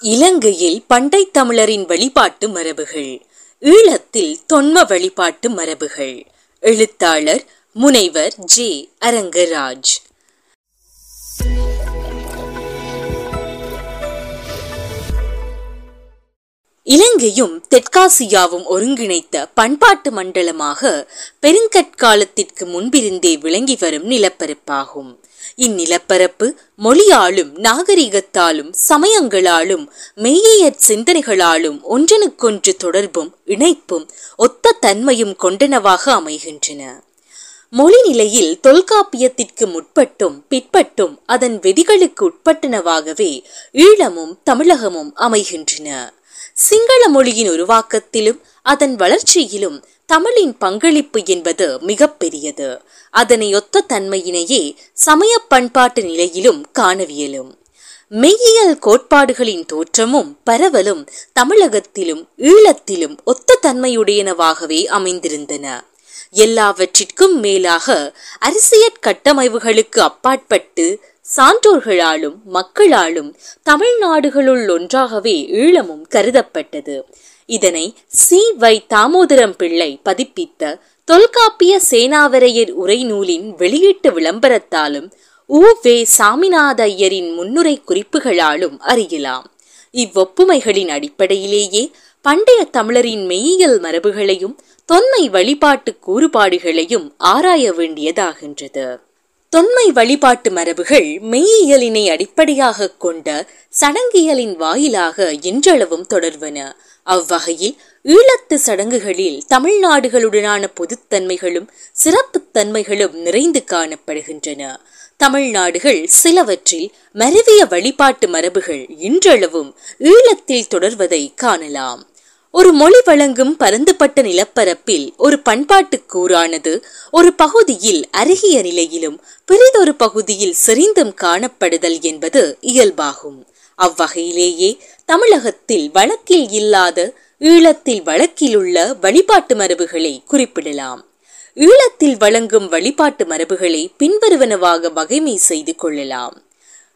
இலங்கையில் பண்டை தமிழரின் வழிபாட்டு மரபுகள். ஈழத்தில் தொன்ம வழிபாட்டு மரபுகள். எழுத்தாளர் முனைவர் ஜே. அரங்கராஜ். இலங்கையும் தெற்காசியாவும் ஒருங்கிணைத்த பண்பாட்டு மண்டலமாக பெருங்கற்காலத்திற்கு முன்பிருந்தே விளங்கி வரும் நிலப்பரப்பாகும். இந்நிலப்பரப்பு மொழியாலும் நாகரிகத்தாலும் சமயங்களாலும் மெய்யற் சிந்தனைகளாலும் ஒன்றனுக்கொன்று தொடர்பும் இணைப்பும் ஒத்த தன்மையும் கொண்டனவாக அமைகின்றன. மொழி நிலையில் தொல்காப்பியத்திற்கு முற்பட்டும் பிற்பட்டும் அதன் விதிகளுக்கு உட்பட்டனவாகவே ஈழமும் தமிழகமும் அமைகின்றன. சிங்கள மொழியின் உருவாக்கத்திலும் அதன் வளர்ச்சியிலும் தமிழின் பங்களிப்பு என்பது மிகப்பெரியது. அதனை ஒத்த தன்மையினையே சமய பண்பாட்டு நிலையிலும் காணவியலும். மெய்யியல் கோட்பாடுகளின் தோற்றமும் பரவலும் தமிழகத்திலும் ஈழத்திலும் ஒத்த தன்மையுடையனவாகவே அமைந்திருந்தன. எல்லாவற்றிற்கும் மேலாக அரசியற் கட்டமைவுகளுக்கு அப்பாற்பட்டு சான்றோர்களாலும் மக்களாலும் தமிழ்நாடுகளுள் ஒன்றாகவே ஈழமும் கருதப்பட்டது. இதனை சி. வை. தாமோதரம் பிள்ளை பதிப்பித்த தொல்காப்பிய சேனாவரையர் உரைநூலின் வெளியீட்டு விளம்பரத்தாலும் உ. வே. சாமிநாத ஐயரின் முன்னுரை குறிப்புகளாலும் அறியலாம். இவ்வொப்புமைகளின் அடிப்படையிலேயே பண்டைய தமிழரின் மெய்யியல் மரபுகளையும் தொன்மை வழிபாட்டு கூறுபாடுகளையும் ஆராய வேண்டியதாகின்றது. தொன்மை வழிபாட்டு மரபுகள் மெய்யியலினை அடிப்படையாக கொண்ட சடங்கியலின் வாயிலாக இன்றளவும் தொடர்வன. அவ்வகையில் ஈழத்து சடங்குகளில் தமிழ்நாடுகளுடனான பொதுத்தன்மைகளும் சிறப்புத்தன்மைகளும் நிறைந்து காணப்படுகின்றன. தமிழ்நாடுகள் சிலவற்றில் மருவிய வழிபாட்டு மரபுகள் இன்றளவும் ஈழத்தில் தொடர்வதை காணலாம். ஒரு மொழி வழங்கும் பரந்துபட்ட நிலப்பரப்பில் ஒரு பண்பாட்டு கூறானது ஒரு பகுதியில் அருகிய நிலையிலும் பிறிதொரு பகுதியில் செறிந்தும் காணப்படுதல் என்பது இயல்பாகும். அவ்வகையிலேயே தமிழகத்தில் வழக்கில் இல்லாத ஈழத்தில் வழக்கிலுள்ள வழிபாட்டு மரபுகளை குறிப்பிடலாம். ஈழத்தில் வழங்கும் வழிபாட்டு மரபுகளை பின்வருவனவாக வகைமை செய்து கொள்ளலாம்.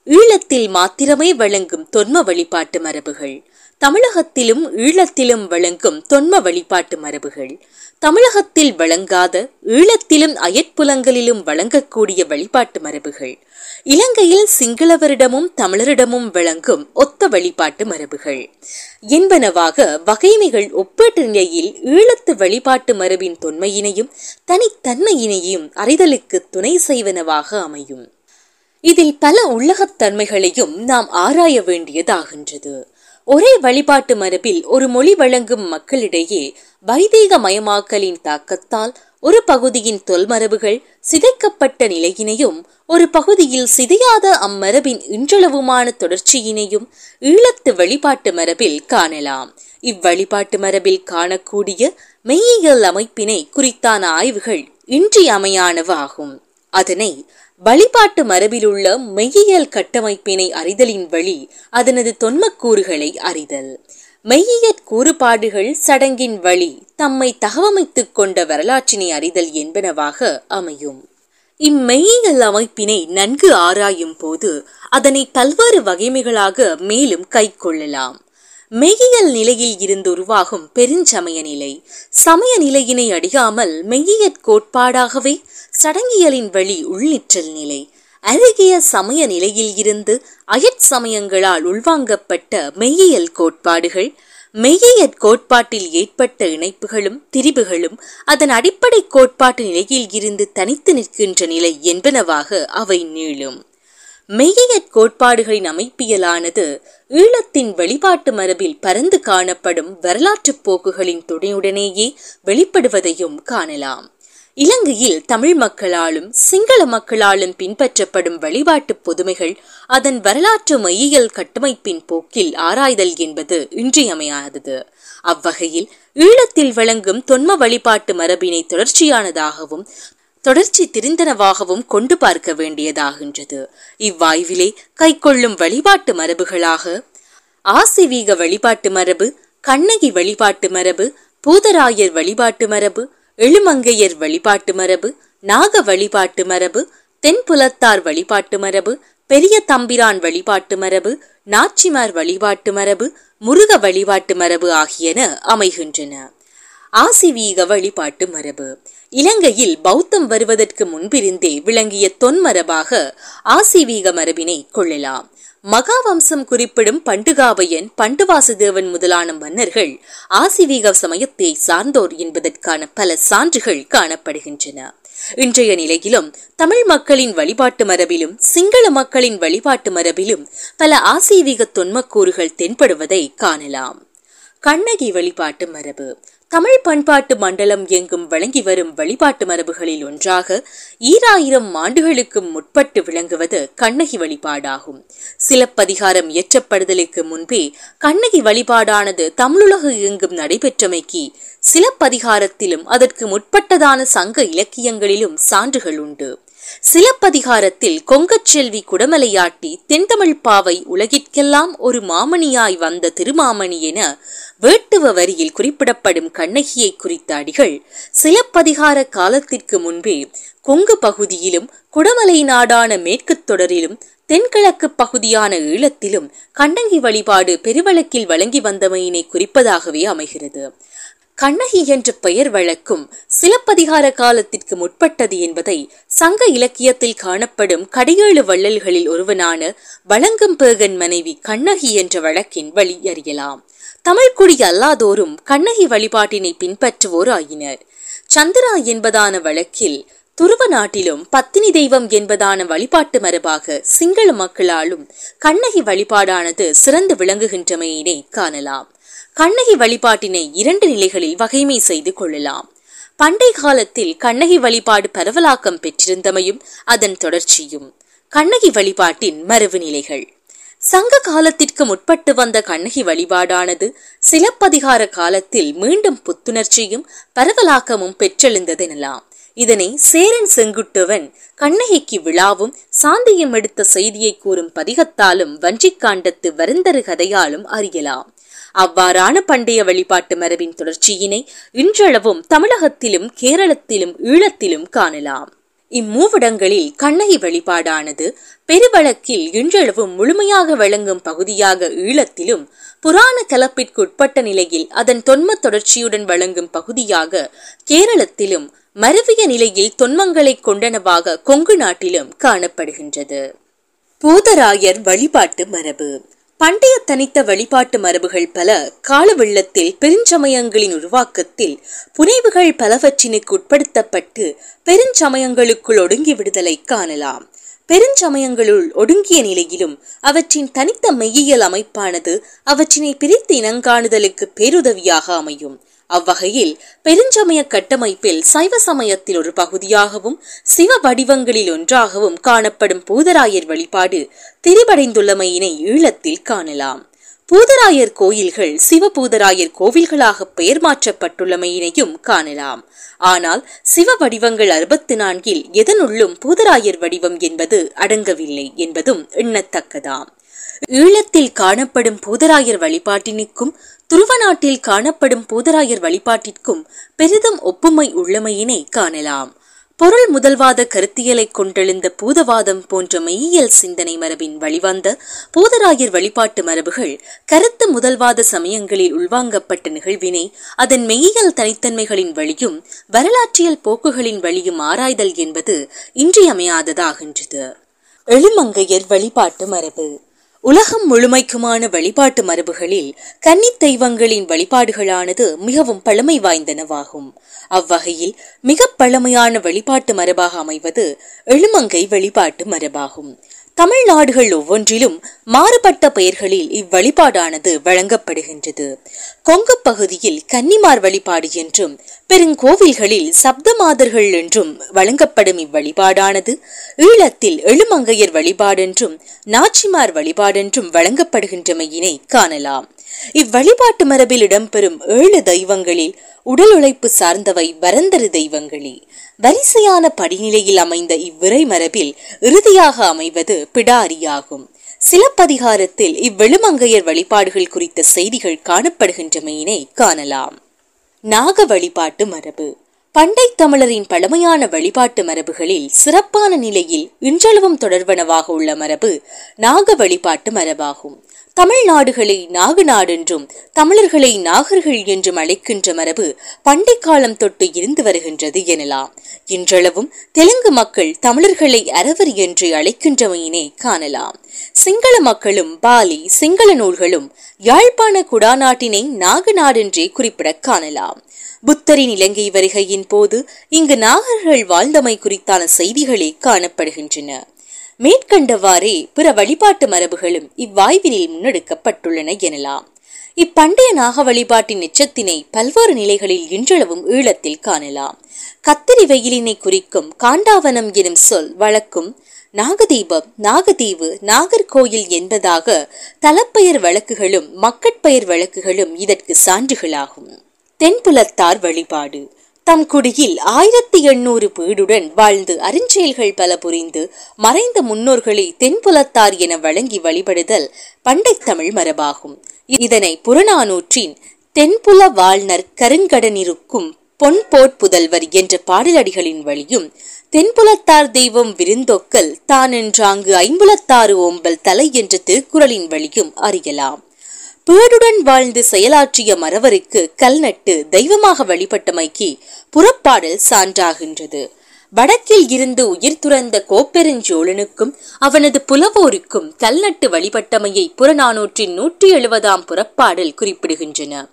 ஈழத்தில் மாத்திரமே வழங்கும் தொன்ம வழிபாட்டு மரபுகள் தமிழகத்திலும் ஈழத்திலும் வழங்கும் தொன்ம வழிபாட்டு மரபுகள். தமிழகத்தில் வழங்காத ஈழத்திலும் அயற்புலங்களிலும் வழங்கக்கூடிய வழிபாட்டு மரபுகள். இலங்கையில் சிங்களவரிடமும் தமிழரிடமும் வழங்கும் ஒத்த வழிபாட்டு மரபுகள். என்பனவாக வகைமைகள் ஒப்பீட்டு நிலையில் ஈழத்து வழிபாட்டு மரபின் தொன்மையினையும் தனித்தன்மையினையும் அறிதலுக்கு துணை செய்வனவாக அமையும். இதில் பல உள்ளகத்தன்மைகளையும் நாம் ஆராய வேண்டியதாகின்றது. ஒரே வழிபாட்டு மரபில் ஒரு மொழி வழங்கும் மக்களிடையே வைதீக மயமாக்கலின் தாக்கத்தால் ஒரு பகுதியின் தொல்மரபுகள் சிதைக்கப்பட்ட நிலையினையும் ஒரு பகுதியில் சிதையாத அம்மரபின் இன்றளவுமான தொடர்ச்சியினையும் ஈழத்து வழிபாட்டு மரபில் காணலாம். இவ்வழிபாட்டு மரபில் காணக்கூடிய மெய்யியல் அமைப்பினை குறித்தான ஆய்வுகள் இன்றியமையானவாகும். அதனை வழிபாட்டு மரபிலுள்ள மெய்யியல் கட்டமைப்பினை அறிதலின் வழி அதனது தொன்மக்கூறுகளை அறிதல். மெய்யியற் கூறுபாடுகள் சடங்கின் வழி தம்மை தகவமைத்துக் கொண்ட வரலாற்றினை அறிதல் என்பனவாக அமையும். இம்மெய்யியல் அமைப்பினை நன்கு ஆராயும் போது அதனை பல்வேறு வகைமைகளாக மேலும் கை கொள்ளலாம் மெய்யியல் நிலையில் இருந்து உருவாகும் பெருஞ்சமய நிலை. சமய நிலையினை அடியாமல் மெய்யியற் கோட்பாடாகவே சடங்கியலின் வழி உள்ளிற்றல் நிலை. அருகிய சமய நிலையில் இருந்து அயற் சமயங்களால் உள்வாங்கப்பட்ட மெய்யியல் கோட்பாடுகள் மெய்யியற் கோட்பாட்டில் ஏற்பட்ட இணைப்புகளும் திரிபுகளும் அதன் அடிப்படை கோட்பாட்டு நிலையில் இருந்து தனித்து நிற்கின்ற நிலை என்பனவாக அவை நீளும். மெய்யியற் கோட்பாடுகளின் அமைப்பியலானது ஈழத்தின் வழிபாட்டு மரபில் பரந்து காணப்படும் வரலாற்று போக்குகளின் துணையுடனேயே வெளிப்படுவதையும் காணலாம். இலங்கையில் தமிழ் மக்களாலும் சிங்கள மக்களாலும் பின்பற்றப்படும் வழிபாட்டு பொதுமைகள் அதன் வரலாற்று மையியல் கட்டமைப்பின் போக்கில் ஆராய்தல் என்பது இன்றியமையாதது. அவ்வகையில் ஈழத்தில் வழங்கும் தொன்ம வழிபாட்டு மரபினை தொடர்ச்சியானதாகவும் தொடர்ச்சி திரிந்தனவாகவும் கொண்டு பார்க்க வேண்டியதாகின்றது. இவ்வாய்விலே கைக்கொள்ளும் வழிபாட்டு மரபுகளாக ஆசிவீக வழிபாட்டு மரபு கண்ணகி வழிபாட்டு மரபு பூதராயர் வழிபாட்டு மரபு எழுமங்கையர் வழிபாட்டு மரபு நாக வழிபாட்டு மரபு தென்புலத்தார் வழிபாட்டு மரபு பெரிய தம்பிரான் வழிபாட்டு மரபு நாச்சிமார் வழிபாட்டு மரபு முருக வழிபாட்டு மரபு ஆகியன அமைகின்றன. ஆசிவீக வழிபாட்டு மரபு. இலங்கையில் பௌத்தம் வருவதற்கு முன்பிருந்தே விளங்கிய தொன்மரபாக ஆசிவீக மரபினை கொள்ளலாம். மகாவம்சம் குறிப்பிடும் பண்டுகாவையன் பண்டுவாசுதேவன் முதலான மன்னர்கள் ஆசிவீக சமயத்தை சார்ந்தோர் என்பதற்கான பல சான்றுகள் காணப்படுகின்றன. இன்றைய நிலையிலும் தமிழ் மக்களின் வழிபாட்டு மரபிலும் சிங்கள மக்களின் வழிபாட்டு மரபிலும் பல ஆசீவீக தொன்மக்கூறுகள் தென்படுவதை காணலாம். கண்ணகி வழிபாட்டு மரபு. தமிழ் பண்பாட்டு மண்டலம் எங்கும் வழங்கி வரும் வழிபாட்டு மரபுகளில் ஒன்றாக ஈராயிரம் ஆண்டுகளுக்கு முற்பட்டு விளங்குவது கண்ணகி வழிபாடாகும். சிலப்பதிகாரம் இயற்றப்படுதலுக்கு முன்பே கண்ணகி வழிபாடானது தமிழுலகு எங்கும் நடைபெற்றமைக்கு சிலப்பதிகாரத்திலும் அதற்கு முற்பட்டதான சங்க இலக்கியங்களிலும் சான்றுகள் உண்டு. சிலப்பதிகாரத்தில் கொங்கச்செல்வி குடமலையாட்டி தென்தமிழ் பாவை உலகிற்கெல்லாம் ஒரு மாமணியாய் வந்த திருமாமணி என வேட்டுவ வரியில் குறிப்பிடப்படும் கண்ணகியை குறித்த அடிகள் சிலப்பதிகார காலத்திற்கு முன்பே கொங்கு பகுதியிலும் குடமலை நாடான மேற்குத் தொடரிலும் தென்கிழக்கு பகுதியான ஈழத்திலும் கண்ணகி வழிபாடு பெருவழக்கில் வழங்கி வந்தமையினை குறிப்பதாகவே அமைகிறது. கண்ணகி என்ற பெயர் வழக்கும் சிலப்பதிகார காலத்திற்கு முற்பட்டது என்பதை சங்க இலக்கியத்தில் காணப்படும் கடையேழு வள்ளல்களில் ஒருவனான வழங்கும் பேகன் மனைவி கண்ணகி என்ற வழக்கின் வழி அறியலாம். தமிழ்குடி அல்லாதோரும் கண்ணகி வழிபாட்டினை பின்பற்றுவோர் ஆயினர் சந்திரா என்பதான வழக்கில் துருவ நாட்டிலும் பத்தினி தெய்வம் என்பதான வழிபாட்டு மரபாக சிங்கள மக்களாலும் கண்ணகி வழிபாடானது சிறந்து விளங்குகின்றமையினை காணலாம். கண்ணகி வழிபாட்டினை இரண்டு நிலைகளில் வகைமை செய்து கொள்ளலாம். பண்டை காலத்தில் கண்ணகி வழிபாடு பரவலாக்கம் பெற்றிருந்தமையும் அதன் தொடர்ச்சியும். கண்ணகி வழிபாட்டின் மரபு நிலைகள். சங்க காலத்திற்கு முற்பட்டு வந்த கண்ணகி வழிபாடானது சிலப்பதிகார காலத்தில் மீண்டும் புத்துணர்ச்சியும் பரவலாக்கமும் பெற்றெழுந்ததெனலாம். இதனை சேரன் செங்குட்டுவன் கண்ணகிக்கு விழாவும் சாந்தியும் எடுத்த செய்தியை கூறும் பதிகத்தாலும் வஞ்சிக்காண்டத்து வருந்தரு கதையாலும் அறியலாம். அவ்வாறான பண்டைய வழிபாட்டு மரபின் தொடர்ச்சியினை இன்றளவும் தமிழகத்திலும் கேரளத்திலும் ஈழத்திலும் காணலாம். இம்மூவிடங்களில் கண்ணகி வழிபாடானது பெருவழக்கில் இன்றளவும் முழுமையாக வழங்கும் பகுதியாக ஈழத்திலும் புராண கலப்பிற்குட்பட்ட நிலையில் அதன் தொன்ம தொடர்ச்சியுடன் வழங்கும் பகுதியாக கேரளத்திலும் மருவிய நிலையில் தொன்மங்களை கொண்டனவாக கொங்கு நாட்டிலும் காணப்படுகின்றது. பூதராயர் வழிபாட்டு மரபு. பண்டைய தனித்த வழிபாட்டு மரபுகள் பல கால வெள்ளத்தில் பெருஞ்சமயங்களின் உருவாக்கத்தில் புனைவுகள் பலவற்றினுக்கு உட்படுத்தப்பட்டு பெருஞ்சமயங்களுக்குள் ஒடுங்கி விடுதலை காணலாம். பெருஞ்சமயங்களுள் ஒடுங்கிய நிலையிலும் அவற்றின் தனித்த மெய்யியல் அமைப்பானது அவற்றினை பிரித்து இனங்காணுதலுக்கு பேருதவியாக அமையும். அவ்வகையில் பெருஞ்சமய கட்டமைப்பில் சைவ சமயத்தில் ஒரு பகுதியாகவும் சிவ வடிவங்களில் ஒன்றாகவும் காணப்படும் பூதராயர் வழிபாடு திரிபடைந்துள்ளமையினை ஈழத்தில் காணலாம். பூதராயர் கோயில்கள் சிவபூதராயர் கோவில்களாக பெயர் மாற்றப்பட்டுள்ளமையினையும் காணலாம். ஆனால் சிவ வடிவங்கள் அறுபத்தி நான்கில் எதனுள்ளும் பூதராயர் வடிவம் என்பது அடங்கவில்லை என்பதும் எண்ணத்தக்கதாம். ஈழத்தில் காணப்படும் பூதராயர் வழிபாட்டினுக்கும் துருவ நாட்டில் காணப்படும் பூதராயர் வழிபாட்டிற்கும் பெரிதும் ஒப்புமை உள்ளமையினை காணலாம். பொருள் முதல்வாத கருத்தியலை கொண்டெழுந்த பூதவாதம் போன்ற மெய்யியல் சிந்தனை மரபின் வழிவந்த பூதராயர் வழிபாட்டு மரபுகள் கருத்து முதல்வாத சமயங்களில் உள்வாங்கப்பட்ட நிகழ்வினை அதன் மெய்யியல் தனித்தன்மைகளின் வழியும் வரலாற்றியல் போக்குகளின் வழியும் ஆராய்தல் என்பது இன்றியமையாததாகின்றது. எழுமங்கையர் வழிபாட்டு மரபு. உலகம் முழுமைக்குமான வழிபாட்டு மரபுகளில் கன்னித் தெய்வங்களின் வழிபாடுகளானது மிகவும் பழமை வாய்ந்தனவாகும். அவ்வகையில் மிக பழமையான வழிபாட்டு மரபாக அமைவது எழுமங்கை வழிபாட்டு மரபாகும். தமிழ்நாடுகள் ஒவ்வொன்றிலும் மாறுபட்ட பெயர்களில் இவ்வழிபாடானது வழங்கப்படுகின்றது. கொங்கு பகுதியில் கன்னிமார் வழிபாடு என்றும் பெருங்கோவில்களில் சப்தமாதர்கள் என்றும் வழங்கப்படும் இவ்வழிபாடானது ஈழத்தில் எழுமங்கையர் வழிபாடென்றும் நாச்சிமார் வழிபாடென்றும் வழங்கப்படுகின்றமையினை காணலாம். இவ்வழிபாட்டு மரபில் இடம்பெறும் ஏழு தெய்வங்களில் உடல் உழைப்பு சார்ந்தவை வரந்தரு தெய்வங்களே. வரிசையான படிநிலையில் அமைந்த இவ்விரை மரபில் இறுதியாக அமைவது பிடாரியாகும். சிலப்பதிகாரத்தில் இவ்வெளுமங்கையர் வழிபாடுகள் குறித்த செய்திகள் காணப்படுகின்றமையினை காணலாம். நாக வழிபாட்டு மரபு. பண்டை தமிழரின் பழமையான வழிபாட்டு மரபுகளில் சிறப்பான நிலையில் இன்றளவும் தொடர்வனவாக உள்ள மரபு நாக வழிபாட்டு மரபாகும். தமிழ்நாடுகளை நாகுநாடு என்றும் தமிழர்களை நாகர்கள் என்றும் அழைக்கின்ற மரபு பண்டை காலம் தொட்டு இருந்து வருகின்றது எனலாம். இன்றளவும் தெலுங்கு மக்கள் தமிழர்களை அரவர் என்று அழைக்கின்றமையினை காணலாம். சிங்கள மக்களும் பாலி சிங்கள நூல்களும் யாழ்ப்பாண குடாநாட்டினை நாகநாடென்றே குறிப்பிடக் காணலாம். புத்தரின் இலங்கை வருகையின் போது இங்கு நாகர்கள் வாழ்ந்தமை குறித்தான செய்திகளே காணப்படுகின்றன. மேற்கண்டவாறே பிற வழிபாட்டு மரபுகளும் இவ்வாய்வினில் முன்னெடுக்கப்பட்டுள்ளன எனலாம். இப்பண்டைய நாக வழிபாட்டின் எச்சத்தினை பல்வேறு நிலைகளில் இன்றளவும் ஈழத்தில் காணலாம். கத்திரி வெயிலினை குறிக்கும் காண்டாவனம் எனும் சொல் வழக்கும் நாகதீபம் நாகதீவு நாகர்கோயில் என்பதாக தலப்பெயர் வழக்குகளும் மக்கட்பெயர் வழக்குகளும் இதற்கு சான்றுகளாகும். தென்புலத்தார் வழிபாடு. தம் குடியில் ஆயிரத்தி எண்ணூறு வீடுடன் வாழ்ந்து அருஞ்செயல்கள் பல புரிந்து மறைந்த முன்னோர்களை தென்புலத்தார் என வழங்கி வழிபடுதல் பண்டை தமிழ் மரபாகும். இதனை புறநானூற்றின் தென்புல வாழ்நர் கருங்கடனிருக்கும் பொன்போட் புதல்வர் என்ற பாடலடிகளின் வழியும் தென்புலத்தார் தெய்வம் விருந்தொக்கல் தான் என்றாங்கு ஐம்புலத்தாறு ஓம்பல் தலை என்ற திருக்குறளின் வழியும் அறியலாம். பேடுடன் வாழ்ந்து செயலாற்றிய மறவருக்கு கல்நட்டு தெய்வமாக வழிபட்டமைக்கு புறப்பாடல் சான்றாகின்றது. வடக்கில் இருந்து உயிர் துறந்த கோப்பெருஞ்சோழனுக்கும் அவனது புலவோருக்கும் கல்நட்டு வழிபட்டமையை புறநானூற்றின் நூற்றி எழுபதாம் புறப்பாடல் குறிப்பிடுகின்றன.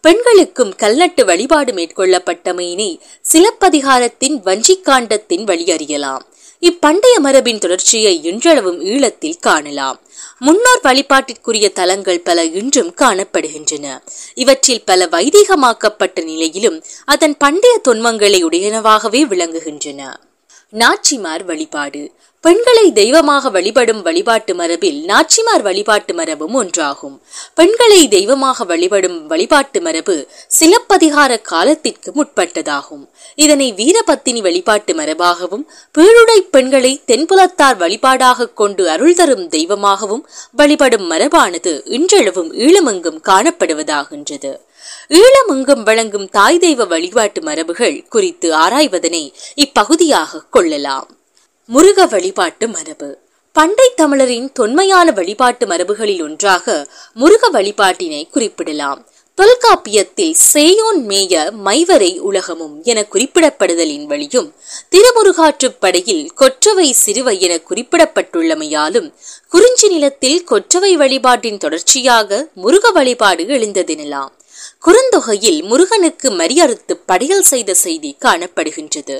பெண்களுக்கும் கல்நட்டு வழிபாடு மேற்கொள்ளப்பட்டமையினை சிலப்பதிகாரத்தின் வஞ்சிக்காண்டத்தின் வழியறியலாம் இப்பண்டைய மரபின் தொடர்ச்சியை இன்றளவும் ஈழத்தில் காணலாம். முன்னோர் வழிபாட்டிற்குரிய தலங்கள் பல இன்றும் காணப்படுகின்றன. இவற்றில் பல வைதிகமாக்கப்பட்ட நிலையிலும் அதன் பண்டைய தொன்மங்களை உடையனவாகவே விளங்குகின்றன. நாச்சிமார் வழிபாடு. பெண்களை தெய்வமாக வழிபடும் வழிபாட்டு மரபில் நாச்சிமார் வழிபாட்டு மரபும் ஒன்றாகும். பெண்களை தெய்வமாக வழிபடும் வழிபாட்டு மரபு சிலப்பதிகார காலத்திற்கு முற்பட்டதாகும். இதனை வீரபத்தினி வழிபாட்டு மரபாகவும் பீழுடை பெண்களை தென்புலத்தார் வழிபாடாக கொண்டு அருள் தரும் தெய்வமாகவும் வழிபடும் மரபானது இன்றளவும் ஈழமெங்கும் காணப்படுவதாகின்றது. ஈழமெங்கும் வழங்கும் தாய் தெய்வ வழிபாட்டு மரபுகள் குறித்து ஆராய்வதனை இப்பகுதியாக கொள்ளலாம். முருக வழிபாட்டு மரபு. பண்டை தமிழரின் தொன்மையான வழிபாட்டு மரபுகளில் ஒன்றாக முருக வழிபாட்டினை குறிப்பிடலாம். தொல்காப்பியத்தில் சேயோன் மேய மைவரை உலகமும் என குறிப்பிடப்படுதலின் வழியும் திருமுருகாற்றுப்படையில் கொற்றவை சிறுவை என குறிப்பிடப்பட்டுள்ளமையாலும் குறிஞ்சி நிலத்தில் கொற்றவை வழிபாட்டின் தொடர்ச்சியாக முருக வழிபாடு எழுந்ததெனலாம். குறுந்தொகையில் முருகனுக்கு மரியறுத்து படையல் செய்த செய்தி காணப்படுகின்றது.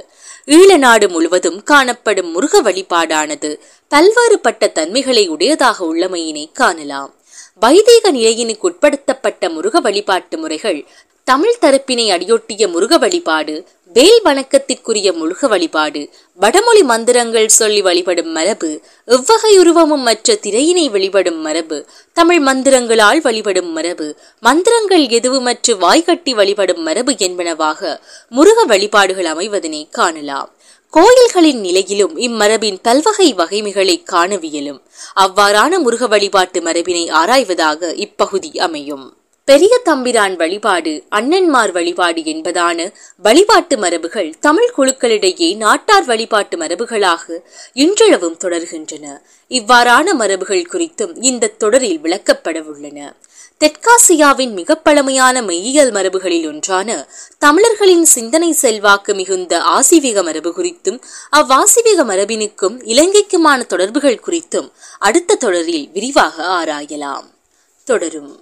ஈழ நாடு முழுவதும் காணப்படும் முருக வழிபாடானது பல்வேறுபட்ட தன்மைகளை உடையதாக உள்ளமையினை காணலாம். வைதீக நிலையினுக்கு உட்படுத்தப்பட்ட முருக வழிபாட்டு முறைகள் தமிழ் தரப்பினை அடியொட்டிய முருக வழிபாடு வேல் வணக்கத்திற்குரிய முழுக வழிபாடு. வடமொழி மந்திரங்கள் சொல்லி வழிபடும் மரபு எவ்வகை உருவமும் மற்ற திரையினை வழிபடும் மரபு தமிழ் மந்திரங்களால் வழிபடும் மரபு மந்திரங்கள் எதுவுமற்று வாய்கட்டி வழிபடும் மரபு என்பனவாக முருக வழிபாடுகள் அமைவதனை காணலாம். கோயில்களின் நிலையிலும் இம்மரபின் பல்வகை வகைமைகளை காணவியலும். அவ்வாறான முருக வழிபாட்டு மரபினை ஆராய்வதாக இப்பகுதி அமையும். பெரிய தம்பிரான் வழிபாடு அண்ணன்மார் வழிபாடு என்பதான வழிபாட்டு மரபுகள் தமிழ் குழுக்களிடையே நாட்டார் வழிபாட்டு மரபுகளாக இன்றளவும் தொடர்கின்றன. இவ்வாறான மரபுகள் குறித்தும் இந்த தொடரில் விளக்கப்பட உள்ளன. தெற்காசியாவின் மிக பழமையான மெய்யியல் மரபுகளில் ஒன்றான தமிழர்களின் சிந்தனை செல்வாக்கு மிகுந்த ஆசிவிக மரபு குறித்தும் அவ்வாசிவிக மரபினுக்கும் இலங்கைக்குமான தொடர்புகள் குறித்தும் அடுத்த தொடரில் விரிவாக ஆராயலாம். தொடரும்.